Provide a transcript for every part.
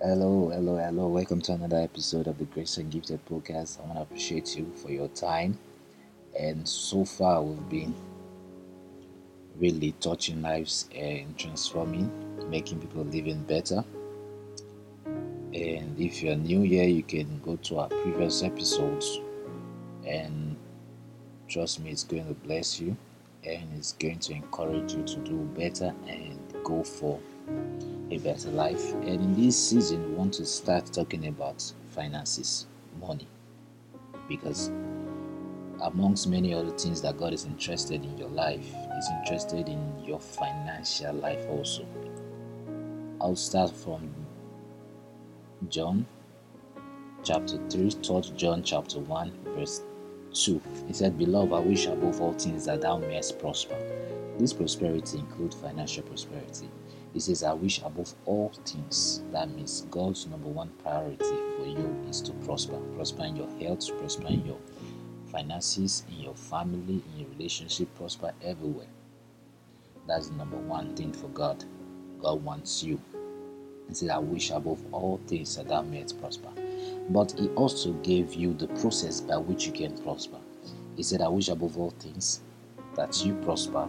Hello, hello, hello. Welcome to another episode of the Grace and Gifted podcast. I want to appreciate you for your time. And so far, we've been really touching lives and transforming, making people living better. And if you're new here, you can go to our previous episodes. And trust me, it's going to bless you and it's going to encourage you to do better and go for a better life. And in this season, we want to start talking about finances, money, because amongst many other things that God is interested in your life, He's interested in your financial life also. I'll start from John chapter 3, 3 John chapter 1, verse 2. He said, Beloved, I wish above all things that thou mayest prosper. This prosperity includes financial prosperity. He says, I wish above all things. That means God's number one priority for you is to prosper. Prosper in your health, prosper in your finances, in your family, in your relationship, prosper everywhere. That's the number one thing for God. God wants you. He said, I wish above all things that thou mayest prosper. But He also gave you the process by which you can prosper. He said, I wish above all things that you prosper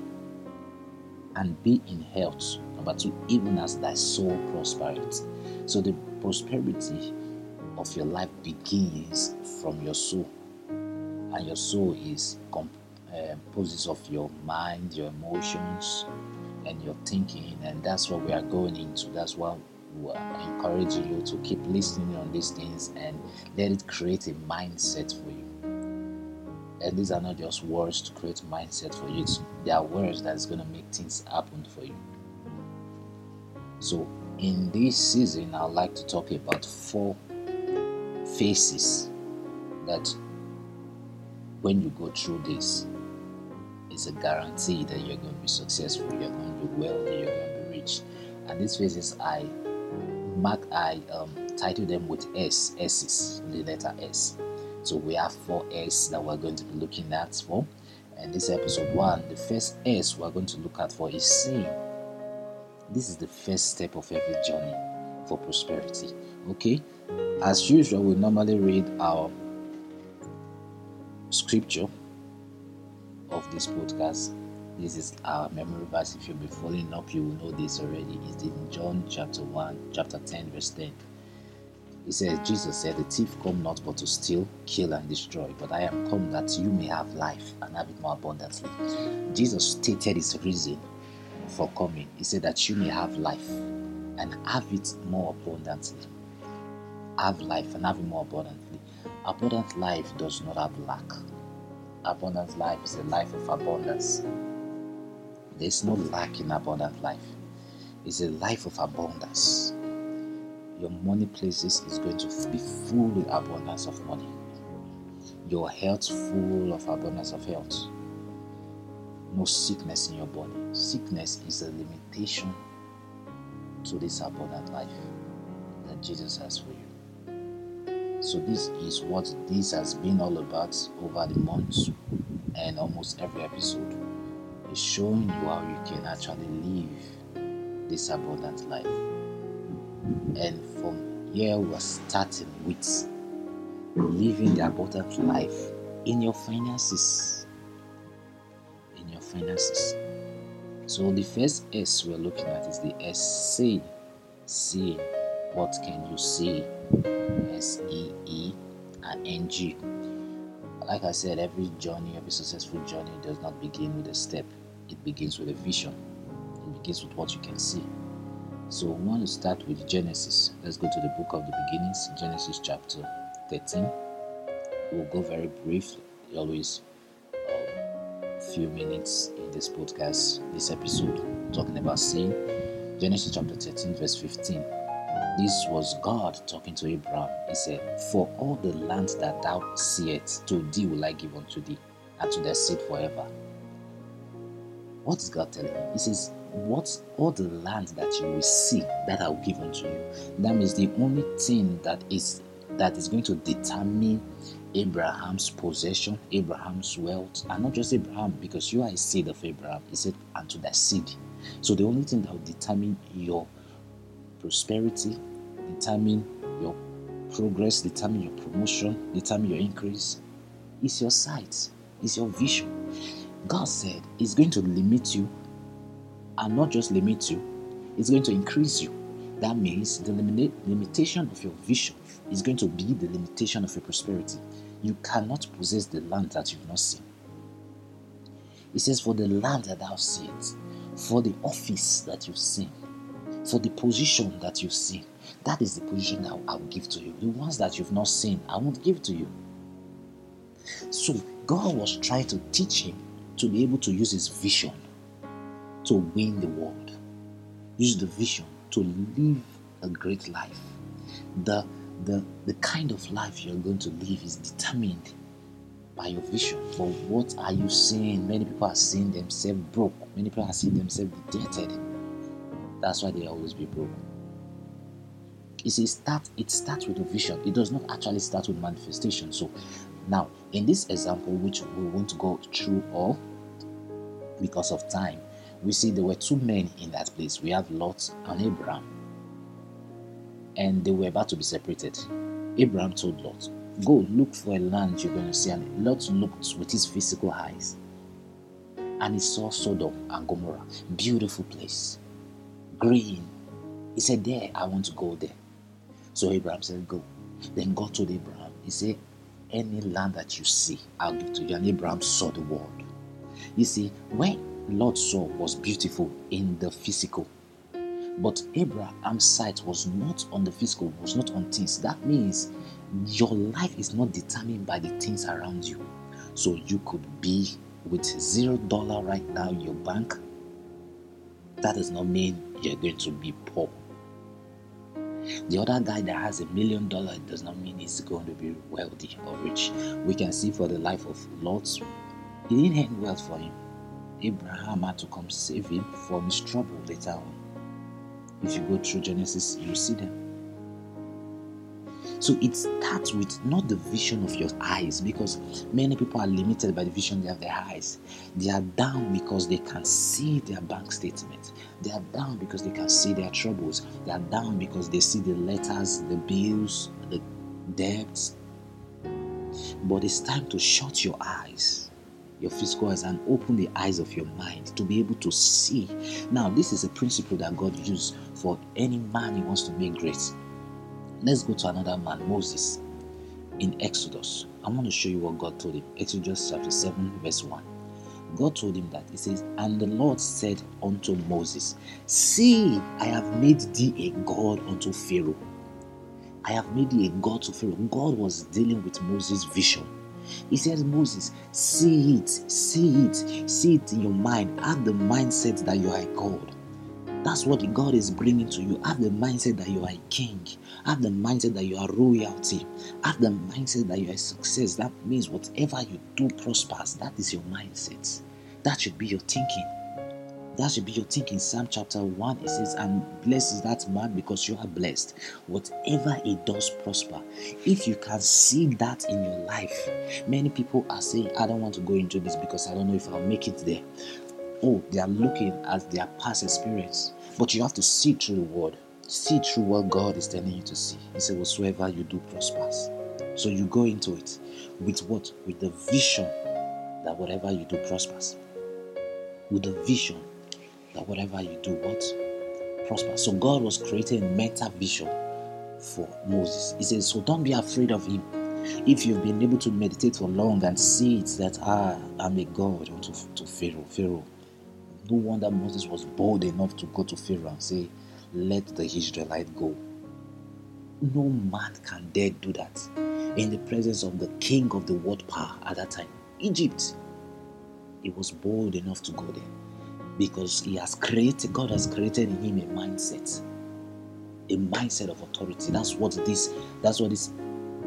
and be in health. Number two, even as thy soul prospers. So the prosperity of your life begins from your soul, and your soul is composed um, of your mind, your emotions, and your thinking, and that's what we are going into. That's why we are encouraging you to keep listening on these things and let it create a mindset for you. And these are not just words to create mindset for you. They are words that's going to make things happen for you. So, in this season, I'd like to talk about four phases that when you go through this, it's a guarantee that you're going to be successful, you're going to be wealthy, you're going to be rich. And these phases, I mark, I um, title them with S, S's, the letter S. So we have four S that we're going to be looking at for. And this episode one, the first S we're going to look at for is saying. This is the first step of every journey for prosperity. Okay? As usual, we normally read our scripture of this podcast. This is our memory verse. If you've been following up, you will know this already. It's in John chapter 1, chapter 10, verse 10. He says, Jesus said, The thief come not but to steal, kill, and destroy, but I am come that you may have life and have it more abundantly. Jesus stated his reason for coming. He said that you may have life and have it more abundantly. Have life and have it more abundantly. Abundant life does not have lack. Abundant life is a life of abundance. There's no lack in abundant life. It's a life of abundance your money places is going to be full with abundance of money. Your health full of abundance of health. No sickness in your body. Sickness is a limitation to this abundant life that Jesus has for you. So this is what this has been all about over the months and almost every episode is showing you how you can actually live this abundant life. And from here, we're starting with living the abundant life in your finances. In your finances. So, the first S we're looking at is the S say. See. What can you see? S E E and N G. Like I said, every journey, every successful journey does not begin with a step, it begins with a vision. It begins with what you can see. So we want to start with Genesis. Let's go to the book of the beginnings, Genesis chapter 13. We'll go very brief, always a um, few minutes in this podcast, this episode, talking about sin. Genesis chapter 13, verse 15. This was God talking to Abraham. He said, For all the land that thou seest, to thee will I give unto thee, and to thy seed forever. What is God telling him? He says, what all the land that you will see that I will give unto you. That means the only thing that is that is going to determine Abraham's possession, Abraham's wealth, and not just Abraham, because you are a seed of Abraham. He said, and to that seed. So the only thing that will determine your prosperity, determine your progress, determine your promotion, determine your increase is your sight, is your vision. God said it's going to limit you and not just limit you, it's going to increase you. That means the limit- limitation of your vision is going to be the limitation of your prosperity. You cannot possess the land that you've not seen. It says, For the land that thou seest, for the office that you've seen, for the position that you've seen, that is the position that I'll give to you. The ones that you've not seen, I won't give to you. So God was trying to teach him to be able to use his vision to win the world. Use the vision to live a great life. The, the, the kind of life you're going to live is determined by your vision. For what are you seeing? Many people are seeing themselves broke. Many people are seeing themselves debted. That's why they always be broke. See, start, it starts with a vision. It does not actually start with manifestation. So now, in this example, which we won't go through all because of time, we see there were two men in that place. We have Lot and Abraham. And they were about to be separated. Abraham told Lot, Go look for a land you're going to see. And Lot looked with his physical eyes. And he saw Sodom and Gomorrah. Beautiful place. Green. He said, There, I want to go there. So Abraham said, Go. Then God told Abraham, He said, Any land that you see, I'll give to you. And Abraham saw the world. You see, when Lot saw was beautiful in the physical, but Abraham's sight was not on the physical, was not on things. That means your life is not determined by the things around you. So you could be with zero dollar right now in your bank. That does not mean you're going to be poor. The other guy that has a million dollars does not mean he's going to be wealthy or rich. We can see for the life of Lot, he didn't end well for him. Abraham had to come save him from his trouble later on. If you go through Genesis, you see them. So it starts with not the vision of your eyes because many people are limited by the vision of their eyes. They are down because they can see their bank statement. They are down because they can see their troubles. They are down because they see the letters, the bills, the debts. But it's time to shut your eyes, your physical eyes, and open the eyes of your mind to be able to see. Now, this is a principle that God used for any man he wants to make great. Let's go to another man, Moses, in Exodus. I want to show you what God told him. Exodus chapter 7, verse 1. God told him that. He says, And the Lord said unto Moses, See, I have made thee a God unto Pharaoh. I have made thee a God to Pharaoh. God was dealing with Moses' vision. He says, Moses, see it, see it, see it in your mind. Have the mindset that you are a God. That's what God is bringing to you. Have the mindset that you are a king. Have the mindset that you are royalty. Have the mindset that you are success. That means whatever you do prospers. That is your mindset. That should be your thinking. That should be your thinking. Psalm chapter 1 it says, And blessed is that man because you are blessed. Whatever he does prosper. If you can see that in your life, many people are saying, I don't want to go into this because I don't know if I'll make it there. Oh, they are looking at their past experience. But you have to see through the word. See through what God is telling you to see. He said, Whatsoever you do prospers. So you go into it with what? With the vision that whatever you do prospers. With the vision that whatever you do, what? Prosper. So God was creating a meta vision for Moses. He says, So don't be afraid of him. If you've been able to meditate for long and see it that ah, I'm a God unto to Pharaoh, Pharaoh. No wonder Moses was bold enough to go to Pharaoh and say, Let the Israelite go. No man can dare do that in the presence of the king of the world power at that time, Egypt. He was bold enough to go there because he has created, God has created in him a mindset, a mindset of authority. That's what this, that's what this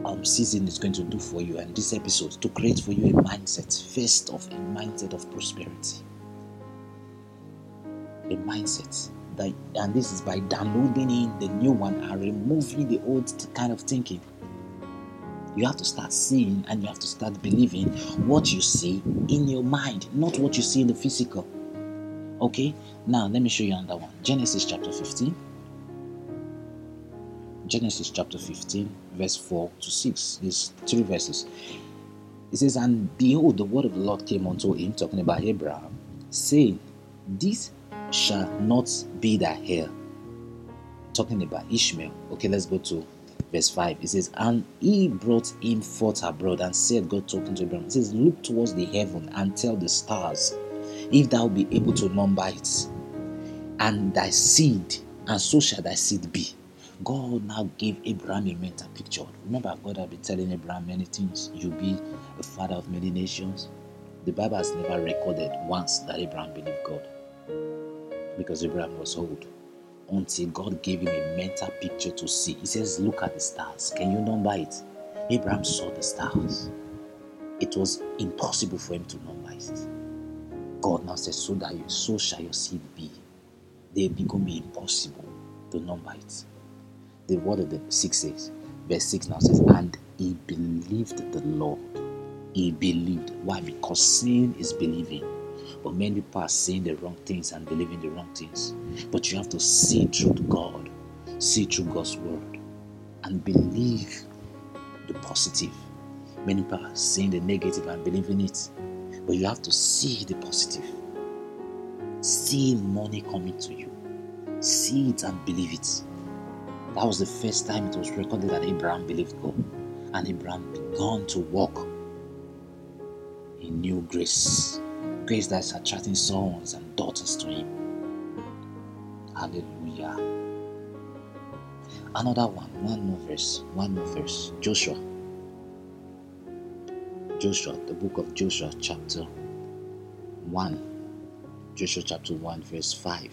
um, season is going to do for you and this episode to create for you a mindset, first of a mindset of prosperity. A mindset that, and this is by downloading in the new one and removing the old kind of thinking. You have to start seeing and you have to start believing what you see in your mind, not what you see in the physical. Okay, now let me show you another one Genesis chapter 15. Genesis chapter 15, verse 4 to 6. These three verses. It says, And behold, the word of the Lord came unto him, talking about Abraham, saying, This shall not be thy heir. Talking about Ishmael. Okay, let's go to verse 5. It says, And he brought him forth abroad and said, God talking to Abraham, it says, Look towards the heaven and tell the stars, if thou be able to number it, and thy seed, and so shall thy seed be. God now gave Abraham a mental picture. Remember, God had been telling Abraham many things. You'll be a father of many nations. The Bible has never recorded once that Abraham believed God because Abraham was old until God gave him a mental picture to see. He says, Look at the stars. Can you number it? Abraham saw the stars. It was impossible for him to number it. God now says, So that you, so shall your seed be. They become impossible to number it the word of the six says, verse 6 now says, And he believed the Lord. He believed. Why? Because sin is believing. But many people are saying the wrong things and believing the wrong things. But you have to see through God, see through God's word, and believe the positive. Many people are saying the negative and believing it. But you have to see the positive. See money coming to you. See it and believe it. That was the first time it was recorded that Abraham believed God. And Abraham began to walk in new grace. Grace that's attracting sons and daughters to him. Hallelujah. Another one, one more verse, one more verse. Joshua. Joshua, the book of Joshua, chapter 1. Joshua chapter 1, verse 5.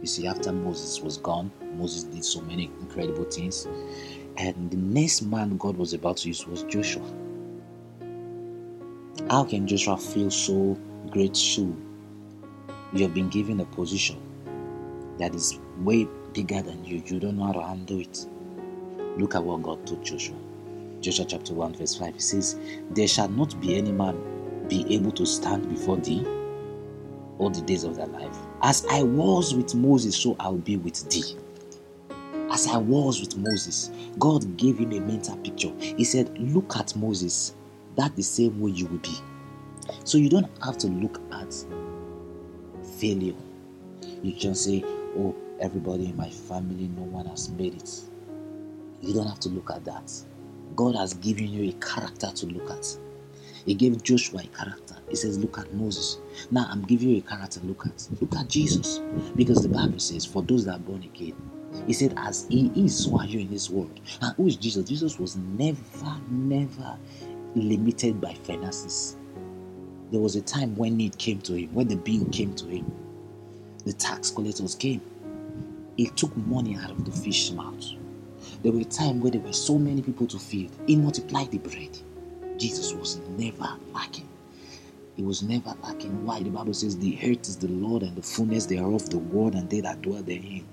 You see, after Moses was gone, Moses did so many incredible things. And the next man God was about to use was Joshua. How can Joshua feel so great soon? You have been given a position that is way bigger than you. You don't know how to handle it. Look at what God told Joshua. Joshua chapter 1, verse 5. He says, There shall not be any man be able to stand before thee all the days of thy life. As I was with Moses, so I'll be with thee. As I was with Moses, God gave him a mental picture. He said, Look at Moses. That the same way you will be. So you don't have to look at failure. You just say, Oh, everybody in my family, no one has made it. You don't have to look at that. God has given you a character to look at. He gave Joshua a character. He says, Look at Moses. Now I'm giving you a character. To look at look at Jesus. Because the Bible says, For those that are born again, he said, As he is, so are you in this world. And who is Jesus? Jesus was never, never limited by finances. There was a time when need came to him, when the bill came to him, the tax collectors came. He took money out of the fish's mouth. There were a time where there were so many people to feed. He multiplied the bread. Jesus was never lacking. He was never lacking. Why? The Bible says, The earth is the Lord and the fullness thereof, the world and they that dwell therein.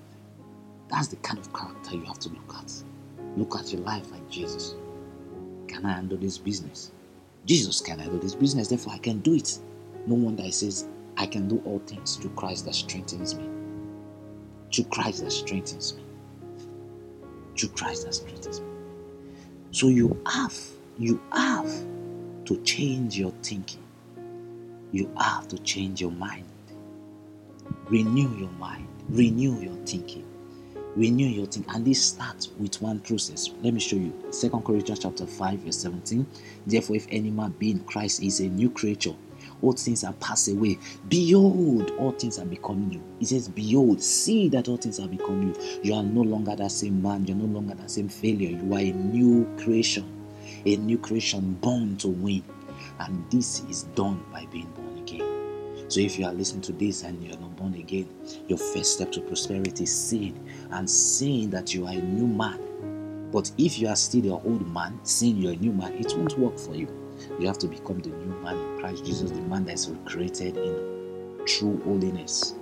That's the kind of character you have to look at. Look at your life like Jesus. Can I handle this business? Jesus can handle this business, therefore I can do it. No wonder he says, I can do all things through Christ that strengthens me. Through Christ that strengthens me. Through Christ strengthens me. So you have you have to change your thinking. You have to change your mind. Renew your mind. Renew your thinking. Renew your thinking. And this starts with one process. Let me show you. Second Corinthians chapter 5, verse 17. Therefore, if any man be in Christ is a new creature, all things are passed away. Behold, all things are become new. He says, Behold, see that all things are become new. You are no longer that same man, you're no longer that same failure. You are a new creation a new creation born to win. And this is done by being born again. So if you are listening to this and you are not born again, your first step to prosperity is seeing and seeing that you are a new man. But if you are still your old man, seeing you're a new man, it won't work for you. You have to become the new man in Christ Jesus, the man that's created in true holiness.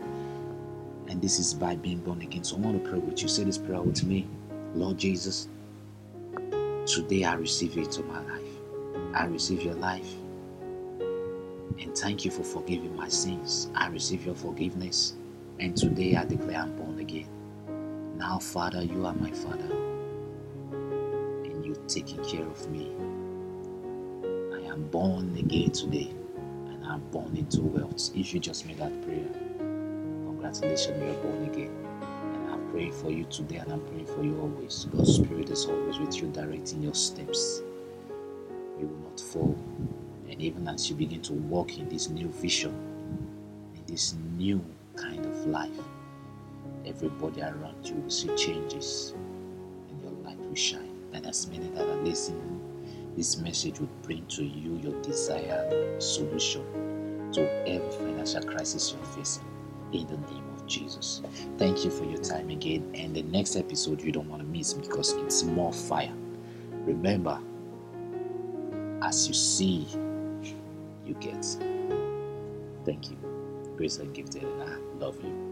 And this is by being born again. So I want to pray with you. Say this prayer with me. Lord Jesus, Today I receive you into my life. I receive your life. And thank you for forgiving my sins. I receive your forgiveness. And today I declare I'm born again. Now, Father, you are my Father. And you're taking care of me. Am born again today and I'm born into wealth. If you just made that prayer, congratulations, you are born again. And I'm praying for you today and I'm praying for you always. God's Spirit is always with you, directing your steps. You will not fall. And even as you begin to walk in this new vision, in this new kind of life, everybody around you will see changes and your light will shine. And as many that are listening, this message will bring to you your desired solution to every financial crisis you're facing in the name of Jesus. Thank you for your time again. And the next episode you don't want to miss because it's more fire. Remember, as you see, you get. Thank you. Grace and gifted, and I love you.